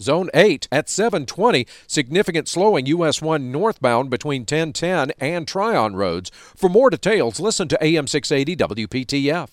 Zone 8 at 720. Significant slowing US 1 northbound between 1010 and Tryon roads. For more details, listen to AM 680 WPTF.